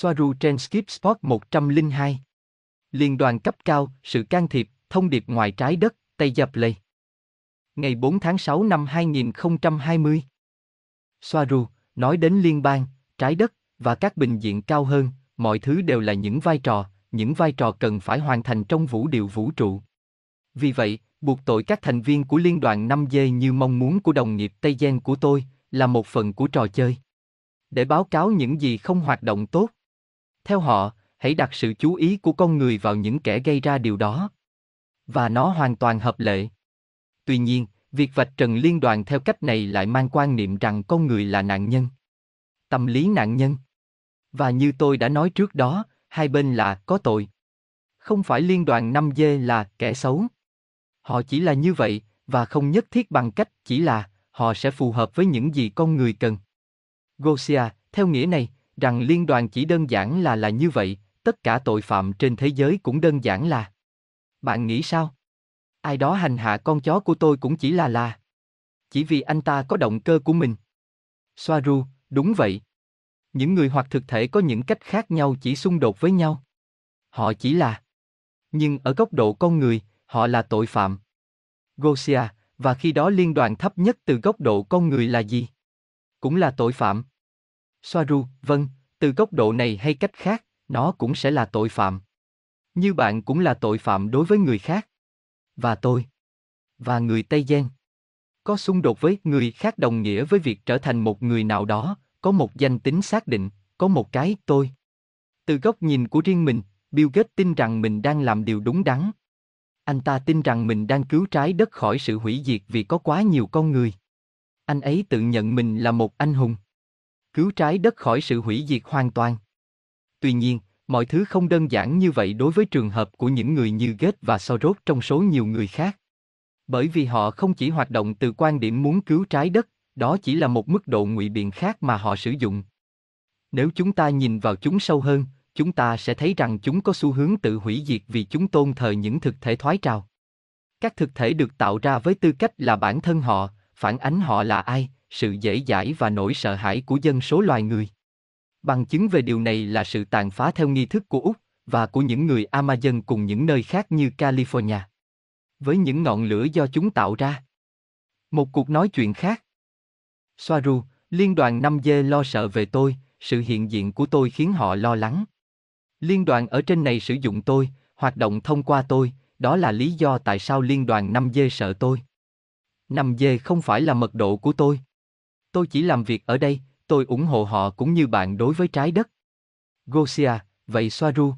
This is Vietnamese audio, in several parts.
Soaru trên Skip Spot 102. Liên đoàn cấp cao, sự can thiệp, thông điệp ngoài trái đất, Tây Dập Lây. Ngày 4 tháng 6 năm 2020. Soaru, nói đến liên bang, trái đất, và các bình diện cao hơn, mọi thứ đều là những vai trò, những vai trò cần phải hoàn thành trong vũ điệu vũ trụ. Vì vậy, buộc tội các thành viên của liên đoàn 5G như mong muốn của đồng nghiệp Tây Gen của tôi, là một phần của trò chơi. Để báo cáo những gì không hoạt động tốt. Theo họ, hãy đặt sự chú ý của con người vào những kẻ gây ra điều đó. Và nó hoàn toàn hợp lệ. Tuy nhiên, việc vạch trần liên đoàn theo cách này lại mang quan niệm rằng con người là nạn nhân. Tâm lý nạn nhân. Và như tôi đã nói trước đó, hai bên là có tội. Không phải liên đoàn 5G là kẻ xấu. Họ chỉ là như vậy, và không nhất thiết bằng cách chỉ là họ sẽ phù hợp với những gì con người cần. Gosia, theo nghĩa này, rằng liên đoàn chỉ đơn giản là là như vậy, tất cả tội phạm trên thế giới cũng đơn giản là. Bạn nghĩ sao? Ai đó hành hạ con chó của tôi cũng chỉ là là. Chỉ vì anh ta có động cơ của mình. Soaru, đúng vậy. Những người hoặc thực thể có những cách khác nhau chỉ xung đột với nhau. Họ chỉ là. Nhưng ở góc độ con người, họ là tội phạm. Gosia, và khi đó liên đoàn thấp nhất từ góc độ con người là gì? Cũng là tội phạm. Soaru, vâng, từ góc độ này hay cách khác, nó cũng sẽ là tội phạm. Như bạn cũng là tội phạm đối với người khác. Và tôi. Và người Tây Gen. Có xung đột với người khác đồng nghĩa với việc trở thành một người nào đó, có một danh tính xác định, có một cái tôi. Từ góc nhìn của riêng mình, Bill Gates tin rằng mình đang làm điều đúng đắn. Anh ta tin rằng mình đang cứu trái đất khỏi sự hủy diệt vì có quá nhiều con người. Anh ấy tự nhận mình là một anh hùng. Cứu trái đất khỏi sự hủy diệt hoàn toàn. Tuy nhiên, mọi thứ không đơn giản như vậy đối với trường hợp của những người như Gates và Soros trong số nhiều người khác. Bởi vì họ không chỉ hoạt động từ quan điểm muốn cứu trái đất, đó chỉ là một mức độ ngụy biện khác mà họ sử dụng. Nếu chúng ta nhìn vào chúng sâu hơn, chúng ta sẽ thấy rằng chúng có xu hướng tự hủy diệt vì chúng tôn thờ những thực thể thoái trào. Các thực thể được tạo ra với tư cách là bản thân họ, phản ánh họ là ai, sự dễ dãi và nỗi sợ hãi của dân số loài người. Bằng chứng về điều này là sự tàn phá theo nghi thức của Úc và của những người Amazon cùng những nơi khác như California. Với những ngọn lửa do chúng tạo ra. Một cuộc nói chuyện khác. Soaru, liên đoàn 5G lo sợ về tôi, sự hiện diện của tôi khiến họ lo lắng. Liên đoàn ở trên này sử dụng tôi, hoạt động thông qua tôi, đó là lý do tại sao liên đoàn 5G sợ tôi. 5G không phải là mật độ của tôi. Tôi chỉ làm việc ở đây, tôi ủng hộ họ cũng như bạn đối với trái đất. Gosia, vậy Soaru.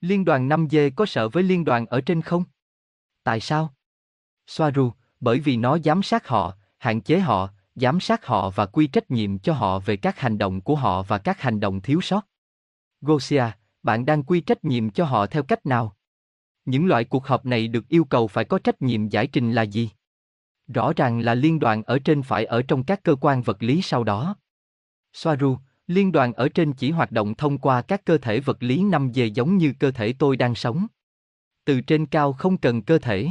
Liên đoàn 5G có sợ với liên đoàn ở trên không? Tại sao? Soaru, bởi vì nó giám sát họ, hạn chế họ, giám sát họ và quy trách nhiệm cho họ về các hành động của họ và các hành động thiếu sót. Gosia, bạn đang quy trách nhiệm cho họ theo cách nào? Những loại cuộc họp này được yêu cầu phải có trách nhiệm giải trình là gì? Rõ ràng là liên đoàn ở trên phải ở trong các cơ quan vật lý sau đó. Soaru, liên đoàn ở trên chỉ hoạt động thông qua các cơ thể vật lý năm về giống như cơ thể tôi đang sống. Từ trên cao không cần cơ thể.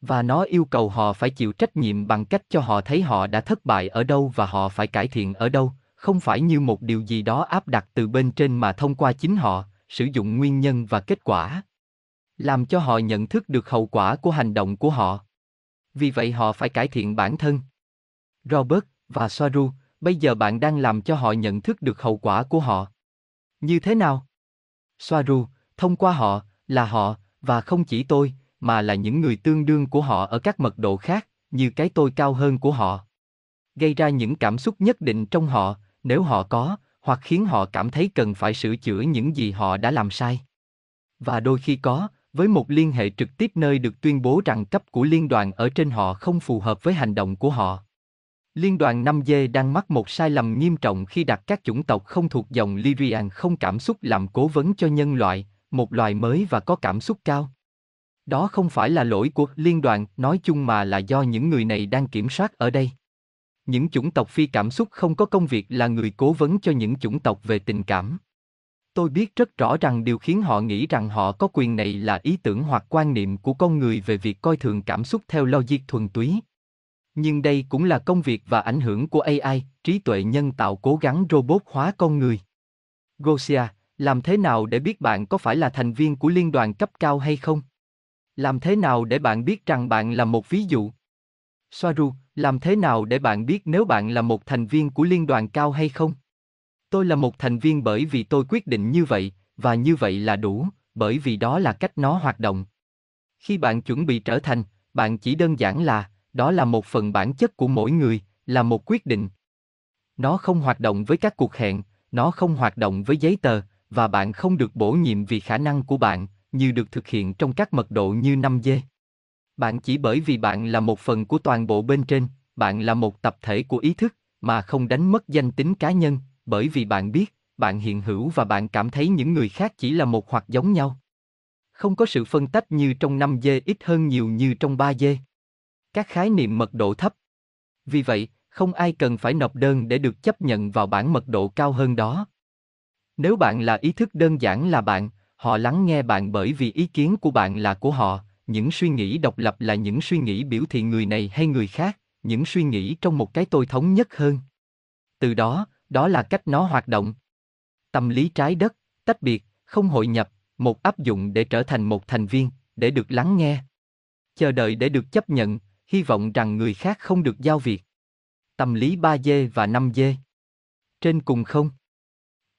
Và nó yêu cầu họ phải chịu trách nhiệm bằng cách cho họ thấy họ đã thất bại ở đâu và họ phải cải thiện ở đâu, không phải như một điều gì đó áp đặt từ bên trên mà thông qua chính họ, sử dụng nguyên nhân và kết quả. Làm cho họ nhận thức được hậu quả của hành động của họ. Vì vậy họ phải cải thiện bản thân. Robert và Soaru, bây giờ bạn đang làm cho họ nhận thức được hậu quả của họ. Như thế nào? Soaru, thông qua họ, là họ, và không chỉ tôi, mà là những người tương đương của họ ở các mật độ khác, như cái tôi cao hơn của họ. Gây ra những cảm xúc nhất định trong họ, nếu họ có, hoặc khiến họ cảm thấy cần phải sửa chữa những gì họ đã làm sai. Và đôi khi có, với một liên hệ trực tiếp nơi được tuyên bố rằng cấp của liên đoàn ở trên họ không phù hợp với hành động của họ. Liên đoàn 5G đang mắc một sai lầm nghiêm trọng khi đặt các chủng tộc không thuộc dòng Lyrian không cảm xúc làm cố vấn cho nhân loại, một loài mới và có cảm xúc cao. Đó không phải là lỗi của liên đoàn nói chung mà là do những người này đang kiểm soát ở đây. Những chủng tộc phi cảm xúc không có công việc là người cố vấn cho những chủng tộc về tình cảm. Tôi biết rất rõ rằng điều khiến họ nghĩ rằng họ có quyền này là ý tưởng hoặc quan niệm của con người về việc coi thường cảm xúc theo logic thuần túy. Nhưng đây cũng là công việc và ảnh hưởng của AI, trí tuệ nhân tạo cố gắng robot hóa con người. Gosia, làm thế nào để biết bạn có phải là thành viên của liên đoàn cấp cao hay không? Làm thế nào để bạn biết rằng bạn là một ví dụ? Soaru, làm thế nào để bạn biết nếu bạn là một thành viên của liên đoàn cao hay không? Tôi là một thành viên bởi vì tôi quyết định như vậy, và như vậy là đủ, bởi vì đó là cách nó hoạt động. Khi bạn chuẩn bị trở thành, bạn chỉ đơn giản là, đó là một phần bản chất của mỗi người, là một quyết định. Nó không hoạt động với các cuộc hẹn, nó không hoạt động với giấy tờ, và bạn không được bổ nhiệm vì khả năng của bạn, như được thực hiện trong các mật độ như 5G. Bạn chỉ bởi vì bạn là một phần của toàn bộ bên trên, bạn là một tập thể của ý thức, mà không đánh mất danh tính cá nhân, bởi vì bạn biết, bạn hiện hữu và bạn cảm thấy những người khác chỉ là một hoặc giống nhau. Không có sự phân tách như trong 5G ít hơn nhiều như trong 3G. Các khái niệm mật độ thấp. Vì vậy, không ai cần phải nộp đơn để được chấp nhận vào bản mật độ cao hơn đó. Nếu bạn là ý thức đơn giản là bạn, họ lắng nghe bạn bởi vì ý kiến của bạn là của họ, những suy nghĩ độc lập là những suy nghĩ biểu thị người này hay người khác, những suy nghĩ trong một cái tôi thống nhất hơn. Từ đó, đó là cách nó hoạt động. Tâm lý trái đất, tách biệt, không hội nhập, một áp dụng để trở thành một thành viên, để được lắng nghe. Chờ đợi để được chấp nhận, hy vọng rằng người khác không được giao việc. Tâm lý 3D và 5D. Trên cùng không?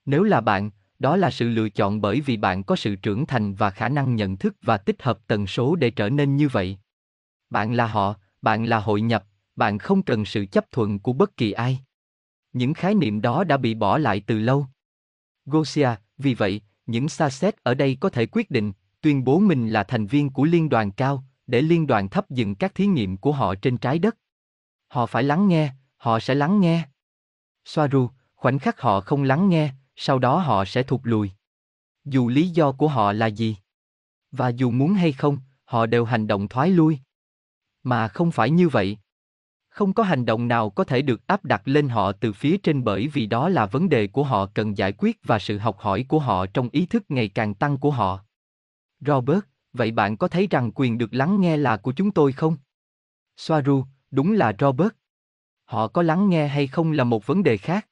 Nếu là bạn, đó là sự lựa chọn bởi vì bạn có sự trưởng thành và khả năng nhận thức và tích hợp tần số để trở nên như vậy. Bạn là họ, bạn là hội nhập, bạn không cần sự chấp thuận của bất kỳ ai. Những khái niệm đó đã bị bỏ lại từ lâu. Gosia, vì vậy, những xa xét ở đây có thể quyết định, tuyên bố mình là thành viên của liên đoàn cao, để liên đoàn thấp dừng các thí nghiệm của họ trên trái đất. Họ phải lắng nghe, họ sẽ lắng nghe. Soaru, khoảnh khắc họ không lắng nghe, sau đó họ sẽ thụt lùi. Dù lý do của họ là gì. Và dù muốn hay không, họ đều hành động thoái lui. Mà không phải như vậy. Không có hành động nào có thể được áp đặt lên họ từ phía trên bởi vì đó là vấn đề của họ cần giải quyết và sự học hỏi của họ trong ý thức ngày càng tăng của họ. Robert, vậy bạn có thấy rằng quyền được lắng nghe là của chúng tôi không? Soaru, đúng là Robert. Họ có lắng nghe hay không là một vấn đề khác.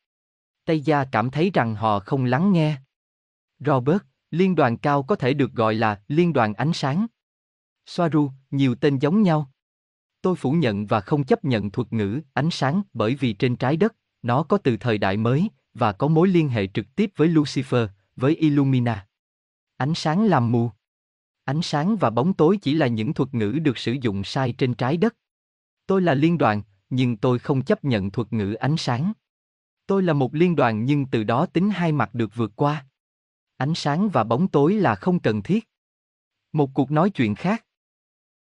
Tây Gia cảm thấy rằng họ không lắng nghe. Robert, liên đoàn cao có thể được gọi là liên đoàn ánh sáng. Soaru, nhiều tên giống nhau. Tôi phủ nhận và không chấp nhận thuật ngữ ánh sáng bởi vì trên trái đất, nó có từ thời đại mới và có mối liên hệ trực tiếp với Lucifer, với Illumina. Ánh sáng làm mù. Ánh sáng và bóng tối chỉ là những thuật ngữ được sử dụng sai trên trái đất. Tôi là liên đoàn, nhưng tôi không chấp nhận thuật ngữ ánh sáng. Tôi là một liên đoàn nhưng từ đó tính hai mặt được vượt qua. Ánh sáng và bóng tối là không cần thiết. Một cuộc nói chuyện khác.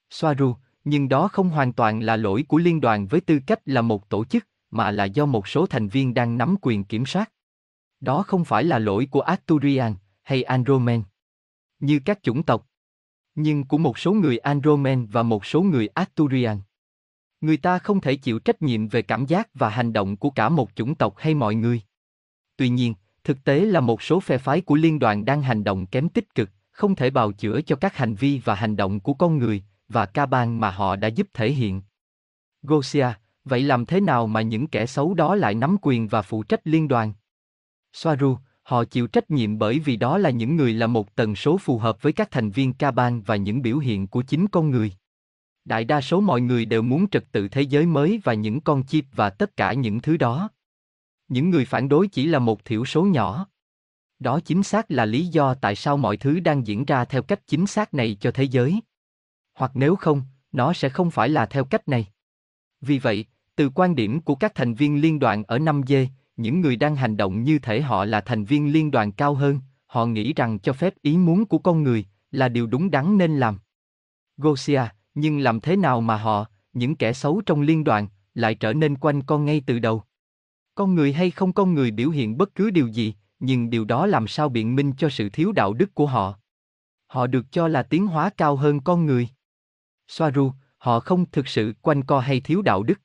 Soaru, nhưng đó không hoàn toàn là lỗi của liên đoàn với tư cách là một tổ chức, mà là do một số thành viên đang nắm quyền kiểm soát. Đó không phải là lỗi của Arturian hay Andromen. Như các chủng tộc. Nhưng của một số người Andromen và một số người Arturian. Người ta không thể chịu trách nhiệm về cảm giác và hành động của cả một chủng tộc hay mọi người. Tuy nhiên, thực tế là một số phe phái của liên đoàn đang hành động kém tích cực, không thể bào chữa cho các hành vi và hành động của con người, và ca bang mà họ đã giúp thể hiện. Gosia, vậy làm thế nào mà những kẻ xấu đó lại nắm quyền và phụ trách liên đoàn? Soaru, họ chịu trách nhiệm bởi vì đó là những người là một tần số phù hợp với các thành viên ca bang và những biểu hiện của chính con người. Đại đa số mọi người đều muốn trật tự thế giới mới và những con chip và tất cả những thứ đó. Những người phản đối chỉ là một thiểu số nhỏ. Đó chính xác là lý do tại sao mọi thứ đang diễn ra theo cách chính xác này cho thế giới. Hoặc nếu không, nó sẽ không phải là theo cách này. Vì vậy, từ quan điểm của các thành viên liên đoàn ở 5G, những người đang hành động như thể họ là thành viên liên đoàn cao hơn, họ nghĩ rằng cho phép ý muốn của con người là điều đúng đắn nên làm. Gosia, nhưng làm thế nào mà họ, những kẻ xấu trong liên đoàn, lại trở nên quanh con ngay từ đầu? Con người hay không con người biểu hiện bất cứ điều gì, nhưng điều đó làm sao biện minh cho sự thiếu đạo đức của họ? Họ được cho là tiến hóa cao hơn con người. Soaru, họ không thực sự quanh co hay thiếu đạo đức.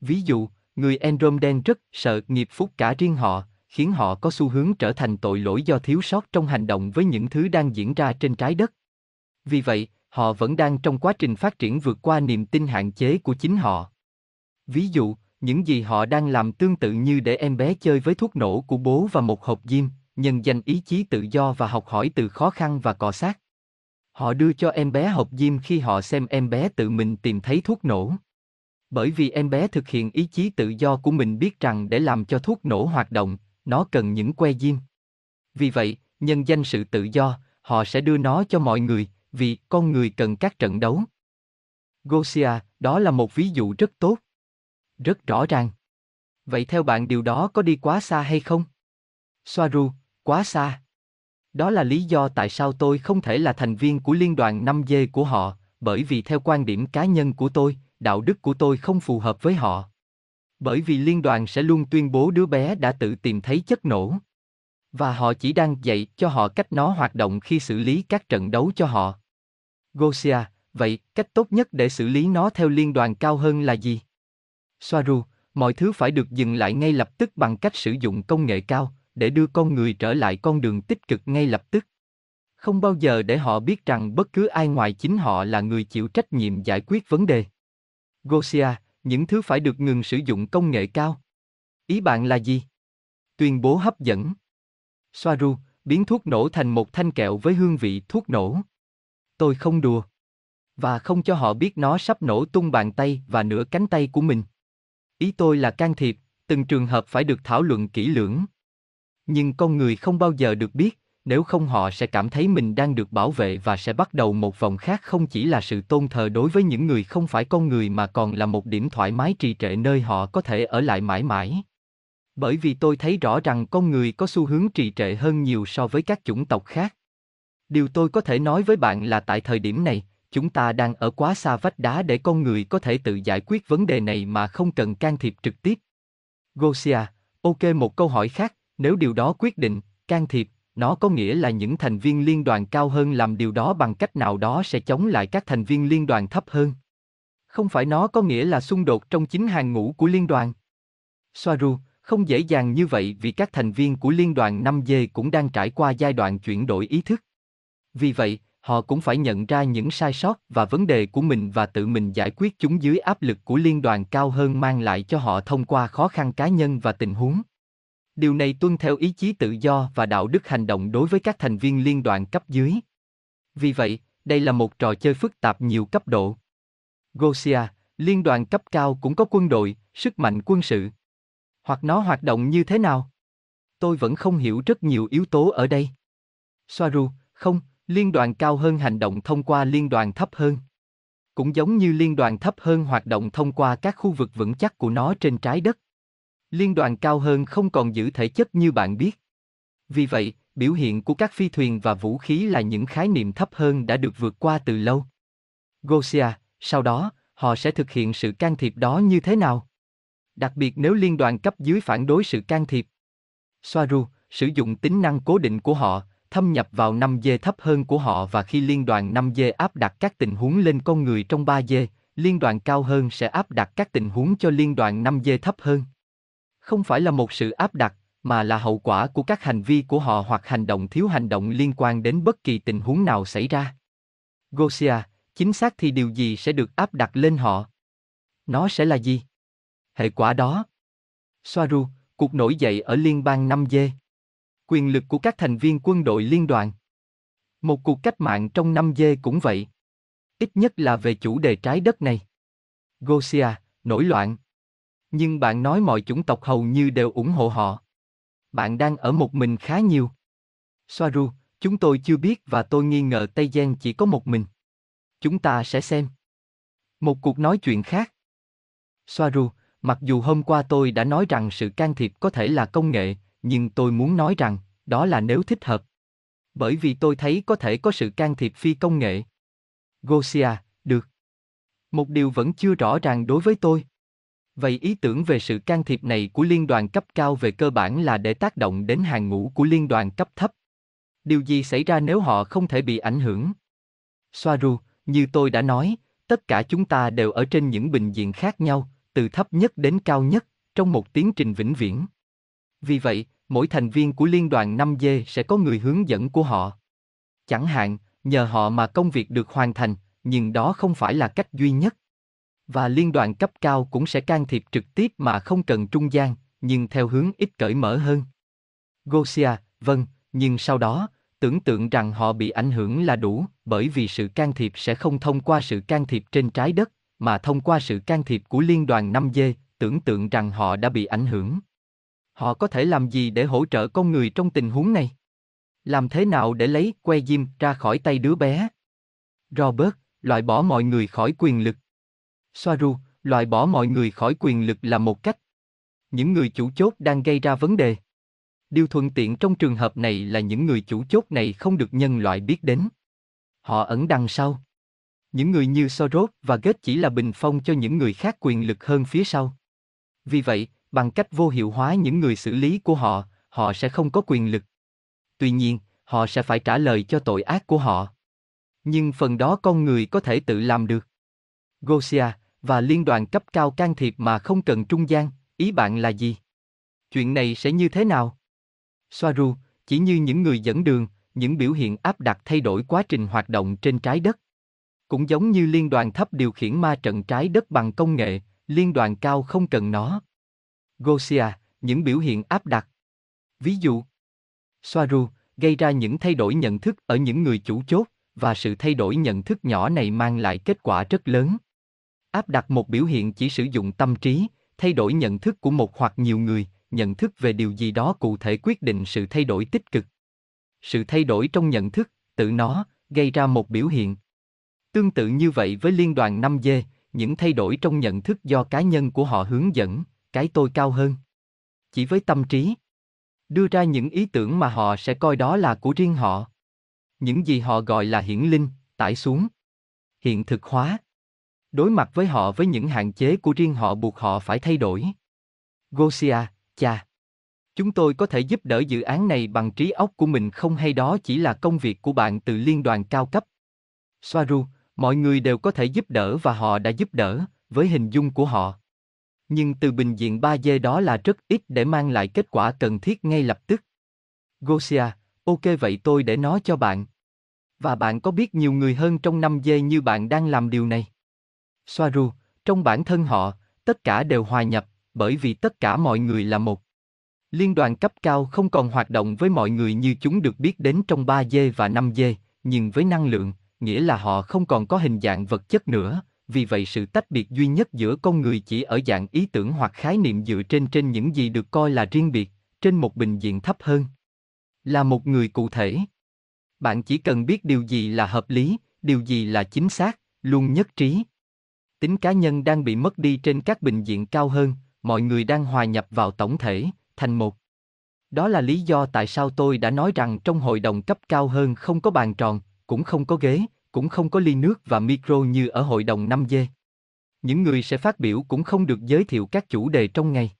Ví dụ, người Andromedan rất sợ nghiệp phúc cả riêng họ, khiến họ có xu hướng trở thành tội lỗi do thiếu sót trong hành động với những thứ đang diễn ra trên trái đất. Vì vậy, họ vẫn đang trong quá trình phát triển vượt qua niềm tin hạn chế của chính họ. Ví dụ, những gì họ đang làm tương tự như để em bé chơi với thuốc nổ của bố và một hộp diêm, nhân danh ý chí tự do và học hỏi từ khó khăn và cọ sát. Họ đưa cho em bé hộp diêm khi họ xem em bé tự mình tìm thấy thuốc nổ. Bởi vì em bé thực hiện ý chí tự do của mình biết rằng để làm cho thuốc nổ hoạt động, nó cần những que diêm. Vì vậy, nhân danh sự tự do, họ sẽ đưa nó cho mọi người, vì con người cần các trận đấu. Gosia, đó là một ví dụ rất tốt. Rất rõ ràng. Vậy theo bạn điều đó có đi quá xa hay không? Soaru, quá xa. Đó là lý do tại sao tôi không thể là thành viên của liên đoàn 5G của họ, bởi vì theo quan điểm cá nhân của tôi, đạo đức của tôi không phù hợp với họ. Bởi vì liên đoàn sẽ luôn tuyên bố đứa bé đã tự tìm thấy chất nổ. Và họ chỉ đang dạy cho họ cách nó hoạt động khi xử lý các trận đấu cho họ. Gosia, vậy cách tốt nhất để xử lý nó theo liên đoàn cao hơn là gì? Soaru, mọi thứ phải được dừng lại ngay lập tức bằng cách sử dụng công nghệ cao, để đưa con người trở lại con đường tích cực ngay lập tức. Không bao giờ để họ biết rằng bất cứ ai ngoài chính họ là người chịu trách nhiệm giải quyết vấn đề. Gosia, những thứ phải được ngừng sử dụng công nghệ cao. Ý bạn là gì? Tuyên bố hấp dẫn. Soaru, biến thuốc nổ thành một thanh kẹo với hương vị thuốc nổ. Tôi không đùa. Và không cho họ biết nó sắp nổ tung bàn tay và nửa cánh tay của mình. Ý tôi là can thiệp, từng trường hợp phải được thảo luận kỹ lưỡng. Nhưng con người không bao giờ được biết, nếu không họ sẽ cảm thấy mình đang được bảo vệ và sẽ bắt đầu một vòng khác không chỉ là sự tôn thờ đối với những người không phải con người mà còn là một điểm thoải mái trì trệ nơi họ có thể ở lại mãi mãi. Bởi vì tôi thấy rõ rằng con người có xu hướng trì trệ hơn nhiều so với các chủng tộc khác. Điều tôi có thể nói với bạn là tại thời điểm này, chúng ta đang ở quá xa vách đá để con người có thể tự giải quyết vấn đề này mà không cần can thiệp trực tiếp. Gosia, ok một câu hỏi khác, nếu điều đó quyết định, can thiệp, nó có nghĩa là những thành viên liên đoàn cao hơn làm điều đó bằng cách nào đó sẽ chống lại các thành viên liên đoàn thấp hơn. Không phải nó có nghĩa là xung đột trong chính hàng ngũ của liên đoàn. Soaru, không dễ dàng như vậy vì các thành viên của liên đoàn 5G cũng đang trải qua giai đoạn chuyển đổi ý thức. Vì vậy, họ cũng phải nhận ra những sai sót và vấn đề của mình và tự mình giải quyết chúng dưới áp lực của liên đoàn cao hơn mang lại cho họ thông qua khó khăn cá nhân và tình huống. Điều này tuân theo ý chí tự do và đạo đức hành động đối với các thành viên liên đoàn cấp dưới. Vì vậy, đây là một trò chơi phức tạp nhiều cấp độ. Gosia, liên đoàn cấp cao cũng có quân đội, sức mạnh quân sự. Hoặc nó hoạt động như thế nào? Tôi vẫn không hiểu rất nhiều yếu tố ở đây. Soaru, không, liên đoàn cao hơn hành động thông qua liên đoàn thấp hơn. Cũng giống như liên đoàn thấp hơn hoạt động thông qua các khu vực vững chắc của nó trên trái đất. Liên đoàn cao hơn không còn giữ thể chất như bạn biết. Vì vậy, biểu hiện của các phi thuyền và vũ khí là những khái niệm thấp hơn đã được vượt qua từ lâu. Gosia, sau đó, họ sẽ thực hiện sự can thiệp đó như thế nào? Đặc biệt nếu liên đoàn cấp dưới phản đối sự can thiệp. Soaru, sử dụng tính năng cố định của họ, thâm nhập vào 5G thấp hơn của họ và khi liên đoàn 5G áp đặt các tình huống lên con người trong 3G, liên đoàn cao hơn sẽ áp đặt các tình huống cho liên đoàn 5G thấp hơn không phải là một sự áp đặt, mà là hậu quả của các hành vi của họ hoặc hành động thiếu hành động liên quan đến bất kỳ tình huống nào xảy ra. Gosia chính xác thì điều gì sẽ được áp đặt lên họ? Nó sẽ là gì? Hệ quả đó. Soaru, cuộc nổi dậy ở liên bang 5G quyền lực của các thành viên quân đội liên đoàn. Một cuộc cách mạng trong 5G cũng vậy. Ít nhất là về chủ đề trái đất này. Gosia nổi loạn nhưng bạn nói mọi chủng tộc hầu như đều ủng hộ họ. Bạn đang ở một mình khá nhiều. Soaru, chúng tôi chưa biết và tôi nghi ngờ Tây Giang chỉ có một mình. Chúng ta sẽ xem. Một cuộc nói chuyện khác. Soaru, mặc dù hôm qua tôi đã nói rằng sự can thiệp có thể là công nghệ, nhưng tôi muốn nói rằng, đó là nếu thích hợp. Bởi vì tôi thấy có thể có sự can thiệp phi công nghệ. Gosia, được. Một điều vẫn chưa rõ ràng đối với tôi. Vậy ý tưởng về sự can thiệp này của liên đoàn cấp cao về cơ bản là để tác động đến hàng ngũ của liên đoàn cấp thấp. Điều gì xảy ra nếu họ không thể bị ảnh hưởng? Soaru, như tôi đã nói, tất cả chúng ta đều ở trên những bình diện khác nhau, từ thấp nhất đến cao nhất, trong một tiến trình vĩnh viễn. Vì vậy, mỗi thành viên của liên đoàn 5G sẽ có người hướng dẫn của họ. Chẳng hạn, nhờ họ mà công việc được hoàn thành, nhưng đó không phải là cách duy nhất. Và liên đoàn cấp cao cũng sẽ can thiệp trực tiếp mà không cần trung gian, nhưng theo hướng ít cởi mở hơn. Gosia, vâng, nhưng sau đó, tưởng tượng rằng họ bị ảnh hưởng là đủ, bởi vì sự can thiệp sẽ không thông qua sự can thiệp trên trái đất, mà thông qua sự can thiệp của liên đoàn 5G, tưởng tượng rằng họ đã bị ảnh hưởng. Họ có thể làm gì để hỗ trợ con người trong tình huống này? Làm thế nào để lấy que diêm ra khỏi tay đứa bé? Robert, loại bỏ mọi người khỏi quyền lực. Soaru, loại bỏ mọi người khỏi quyền lực là một cách. Những người chủ chốt đang gây ra vấn đề. Điều thuận tiện trong trường hợp này là những người chủ chốt này không được nhân loại biết đến. Họ ẩn đằng sau. Những người như Soros và Gates chỉ là bình phong cho những người khác quyền lực hơn phía sau. Vì vậy, bằng cách vô hiệu hóa những người xử lý của họ, họ sẽ không có quyền lực. Tuy nhiên, họ sẽ phải trả lời cho tội ác của họ. Nhưng phần đó con người có thể tự làm được. Gosia và liên đoàn cấp cao can thiệp mà không cần trung gian, ý bạn là gì? Chuyện này sẽ như thế nào? Soaru, chỉ như những người dẫn đường, những biểu hiện áp đặt thay đổi quá trình hoạt động trên trái đất. Cũng giống như liên đoàn thấp điều khiển ma trận trái đất bằng công nghệ, liên đoàn cao không cần nó. Gosia, những biểu hiện áp đặt. Ví dụ, Soaru, gây ra những thay đổi nhận thức ở những người chủ chốt, và sự thay đổi nhận thức nhỏ này mang lại kết quả rất lớn. Áp đặt một biểu hiện chỉ sử dụng tâm trí, thay đổi nhận thức của một hoặc nhiều người, nhận thức về điều gì đó cụ thể quyết định sự thay đổi tích cực. Sự thay đổi trong nhận thức, tự nó, gây ra một biểu hiện. Tương tự như vậy với liên đoàn 5G, những thay đổi trong nhận thức do cá nhân của họ hướng dẫn, cái tôi cao hơn. Chỉ với tâm trí. Đưa ra những ý tưởng mà họ sẽ coi đó là của riêng họ. Những gì họ gọi là hiển linh, tải xuống. Hiện thực hóa. Đối mặt với họ với những hạn chế của riêng họ buộc họ phải thay đổi. Gosia, cha. Chúng tôi có thể giúp đỡ dự án này bằng trí óc của mình không hay đó chỉ là công việc của bạn từ liên đoàn cao cấp. Swaru, mọi người đều có thể giúp đỡ và họ đã giúp đỡ, với hình dung của họ. Nhưng từ bình diện 3D đó là rất ít để mang lại kết quả cần thiết ngay lập tức. Gosia, ok vậy tôi để nó cho bạn. Và bạn có biết nhiều người hơn trong 5D như bạn đang làm điều này? Soaru, trong bản thân họ, tất cả đều hòa nhập, bởi vì tất cả mọi người là một. Liên đoàn cấp cao không còn hoạt động với mọi người như chúng được biết đến trong 3D và 5D, nhưng với năng lượng, nghĩa là họ không còn có hình dạng vật chất nữa, vì vậy sự tách biệt duy nhất giữa con người chỉ ở dạng ý tưởng hoặc khái niệm dựa trên trên những gì được coi là riêng biệt, trên một bình diện thấp hơn. Là một người cụ thể. Bạn chỉ cần biết điều gì là hợp lý, điều gì là chính xác, luôn nhất trí. Tính cá nhân đang bị mất đi trên các bình diện cao hơn, mọi người đang hòa nhập vào tổng thể, thành một. Đó là lý do tại sao tôi đã nói rằng trong hội đồng cấp cao hơn không có bàn tròn, cũng không có ghế, cũng không có ly nước và micro như ở hội đồng 5G. Những người sẽ phát biểu cũng không được giới thiệu các chủ đề trong ngày.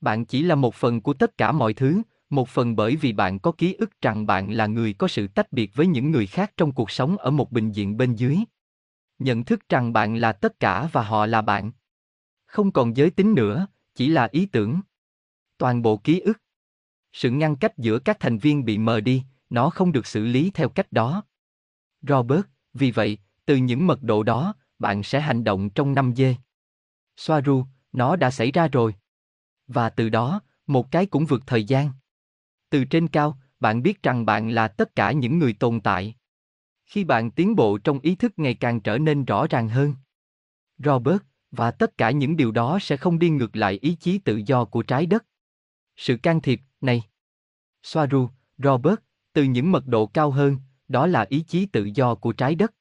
Bạn chỉ là một phần của tất cả mọi thứ, một phần bởi vì bạn có ký ức rằng bạn là người có sự tách biệt với những người khác trong cuộc sống ở một bình diện bên dưới. Nhận thức rằng bạn là tất cả và họ là bạn. Không còn giới tính nữa, chỉ là ý tưởng. Toàn bộ ký ức. Sự ngăn cách giữa các thành viên bị mờ đi, nó không được xử lý theo cách đó. Robert, vì vậy, từ những mật độ đó, bạn sẽ hành động trong năm dê. Soaru, nó đã xảy ra rồi. Và từ đó, một cái cũng vượt thời gian. Từ trên cao, bạn biết rằng bạn là tất cả những người tồn tại. Khi bạn tiến bộ trong ý thức ngày càng trở nên rõ ràng hơn. Robert, và tất cả những điều đó sẽ không đi ngược lại ý chí tự do của trái đất. Sự can thiệp, này. Soaru, Robert, từ những mật độ cao hơn, đó là ý chí tự do của trái đất.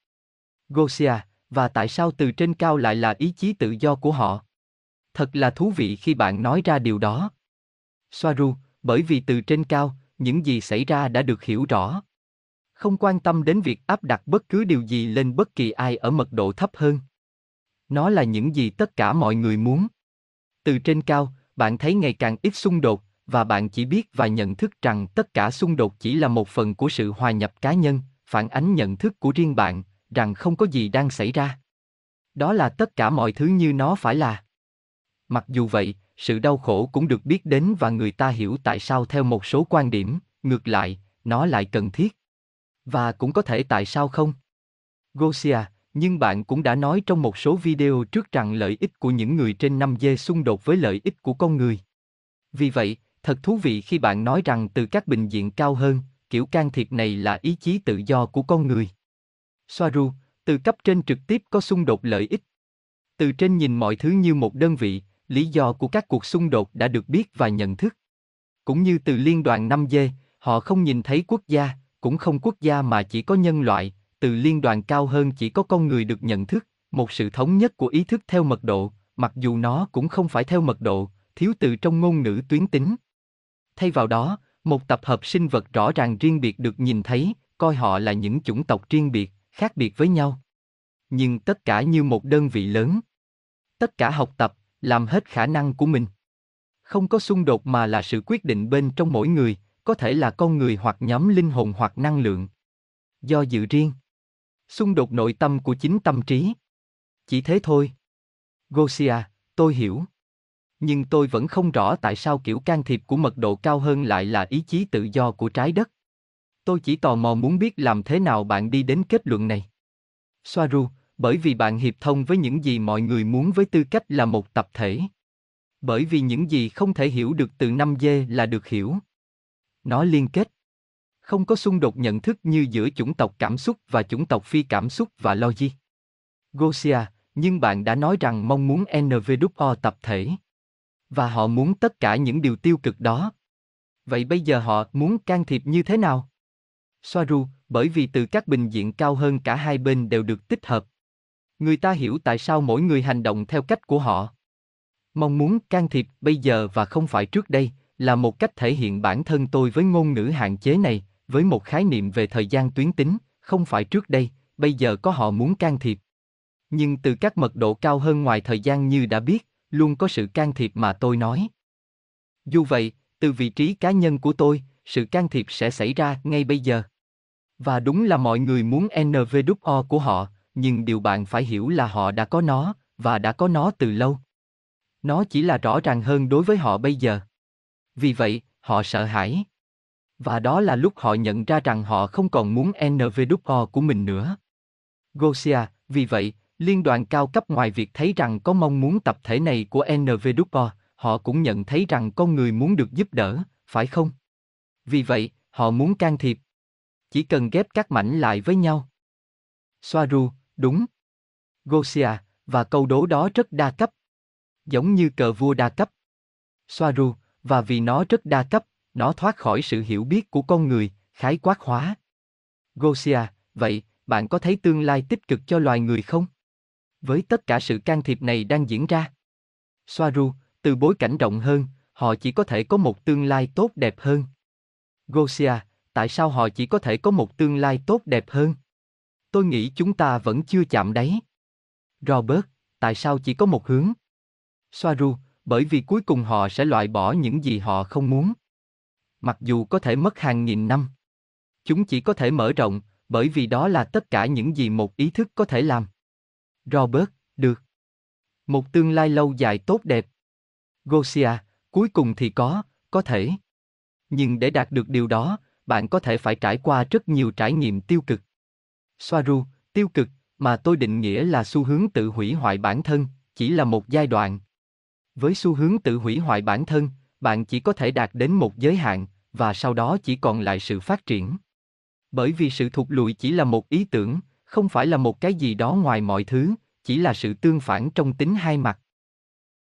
Gosia, và tại sao từ trên cao lại là ý chí tự do của họ? Thật là thú vị khi bạn nói ra điều đó. Soaru, bởi vì từ trên cao, những gì xảy ra đã được hiểu rõ. Không quan tâm đến việc áp đặt bất cứ điều gì lên bất kỳ ai ở mật độ thấp hơn. Nó là những gì tất cả mọi người muốn. Từ trên cao, bạn thấy ngày càng ít xung đột, và bạn chỉ biết và nhận thức rằng tất cả xung đột chỉ là một phần của sự hòa nhập cá nhân, phản ánh nhận thức của riêng bạn, rằng không có gì đang xảy ra. Đó là tất cả mọi thứ như nó phải là. Mặc dù vậy, sự đau khổ cũng được biết đến và người ta hiểu tại sao theo một số quan điểm, ngược lại, nó lại cần thiết. Và cũng có thể tại sao không. Gosia, nhưng bạn cũng đã nói trong một số video trước rằng lợi ích của những người trên 5 dê xung đột với lợi ích của con người. Vì vậy, Thật thú vị khi bạn nói rằng từ các bình diện cao hơn, kiểu can thiệp này là ý chí tự do của con người. Soaru, từ cấp trên trực tiếp có xung đột lợi ích. Từ trên nhìn mọi thứ như một đơn vị, lý do của các cuộc xung đột đã được biết và nhận thức. Cũng như từ liên đoàn 5 dê, họ không nhìn thấy quốc gia, cũng không quốc gia mà chỉ có nhân loại, từ liên đoàn cao hơn chỉ có con người được nhận thức, một sự thống nhất của ý thức theo mật độ, mặc dù nó cũng không phải theo mật độ, thiếu từ trong ngôn ngữ tuyến tính. Thay vào đó, một tập hợp sinh vật rõ ràng riêng biệt được nhìn thấy, coi họ là những chủng tộc riêng biệt, khác biệt với nhau. Nhưng tất cả như một đơn vị lớn. Tất cả học tập, làm hết khả năng của mình. Không có xung đột mà là sự quyết định bên trong mỗi người, có thể là con người hoặc nhóm linh hồn hoặc năng lượng. Do dự riêng. Xung đột nội tâm của chính tâm trí. Chỉ thế thôi. Gosia, tôi hiểu. Nhưng tôi vẫn không rõ tại sao kiểu can thiệp của mật độ cao hơn lại là ý chí tự do của trái đất. Tôi chỉ tò mò muốn biết làm thế nào bạn đi đến kết luận này. Soaru, bởi vì bạn hiệp thông với những gì mọi người muốn với tư cách là một tập thể. Bởi vì những gì không thể hiểu được từ năm dê là được hiểu. Nó liên kết. Không có xung đột nhận thức như giữa chủng tộc cảm xúc và chủng tộc phi cảm xúc và logic. Gosia, nhưng bạn đã nói rằng mong muốn NVWO tập thể. Và họ muốn tất cả những điều tiêu cực đó. Vậy bây giờ họ muốn can thiệp như thế nào? Soaru, bởi vì từ các bình diện cao hơn cả hai bên đều được tích hợp. Người ta hiểu tại sao mỗi người hành động theo cách của họ. Mong muốn can thiệp bây giờ và không phải trước đây là một cách thể hiện bản thân tôi với ngôn ngữ hạn chế này, với một khái niệm về thời gian tuyến tính, không phải trước đây, bây giờ có họ muốn can thiệp. Nhưng từ các mật độ cao hơn ngoài thời gian như đã biết, luôn có sự can thiệp mà tôi nói. Dù vậy, từ vị trí cá nhân của tôi, sự can thiệp sẽ xảy ra ngay bây giờ. Và đúng là mọi người muốn NVWO của họ, nhưng điều bạn phải hiểu là họ đã có nó, và đã có nó từ lâu. Nó chỉ là rõ ràng hơn đối với họ bây giờ. Vì vậy, họ sợ hãi. Và đó là lúc họ nhận ra rằng họ không còn muốn NVWO của mình nữa. Gosia, vì vậy, liên đoàn cao cấp ngoài việc thấy rằng có mong muốn tập thể này của NVWO, họ cũng nhận thấy rằng con người muốn được giúp đỡ, phải không? Vì vậy, họ muốn can thiệp. Chỉ cần ghép các mảnh lại với nhau. Soaru, đúng. Gosia, và câu đố đó rất đa cấp. Giống như cờ vua đa cấp. Soaru, và vì nó rất đa cấp, nó thoát khỏi sự hiểu biết của con người, khái quát hóa. Gosia, vậy, bạn có thấy tương lai tích cực cho loài người không? Với tất cả sự can thiệp này đang diễn ra. Soaru, từ bối cảnh rộng hơn, họ chỉ có thể có một tương lai tốt đẹp hơn. Gosia, tại sao họ chỉ có thể có một tương lai tốt đẹp hơn? Tôi nghĩ chúng ta vẫn chưa chạm đáy. Robert, tại sao chỉ có một hướng? Soaru, bởi vì cuối cùng họ sẽ loại bỏ những gì họ không muốn. Mặc dù có thể mất hàng nghìn năm. Chúng chỉ có thể mở rộng, bởi vì đó là tất cả những gì một ý thức có thể làm. Robert, được. Một tương lai lâu dài tốt đẹp. Gosia, cuối cùng thì có, có thể. Nhưng để đạt được điều đó, bạn có thể phải trải qua rất nhiều trải nghiệm tiêu cực. Soaru, tiêu cực, mà tôi định nghĩa là xu hướng tự hủy hoại bản thân, chỉ là một giai đoạn. Với xu hướng tự hủy hoại bản thân, bạn chỉ có thể đạt đến một giới hạn, và sau đó chỉ còn lại sự phát triển. Bởi vì sự thụt lùi chỉ là một ý tưởng, không phải là một cái gì đó ngoài mọi thứ, chỉ là sự tương phản trong tính hai mặt.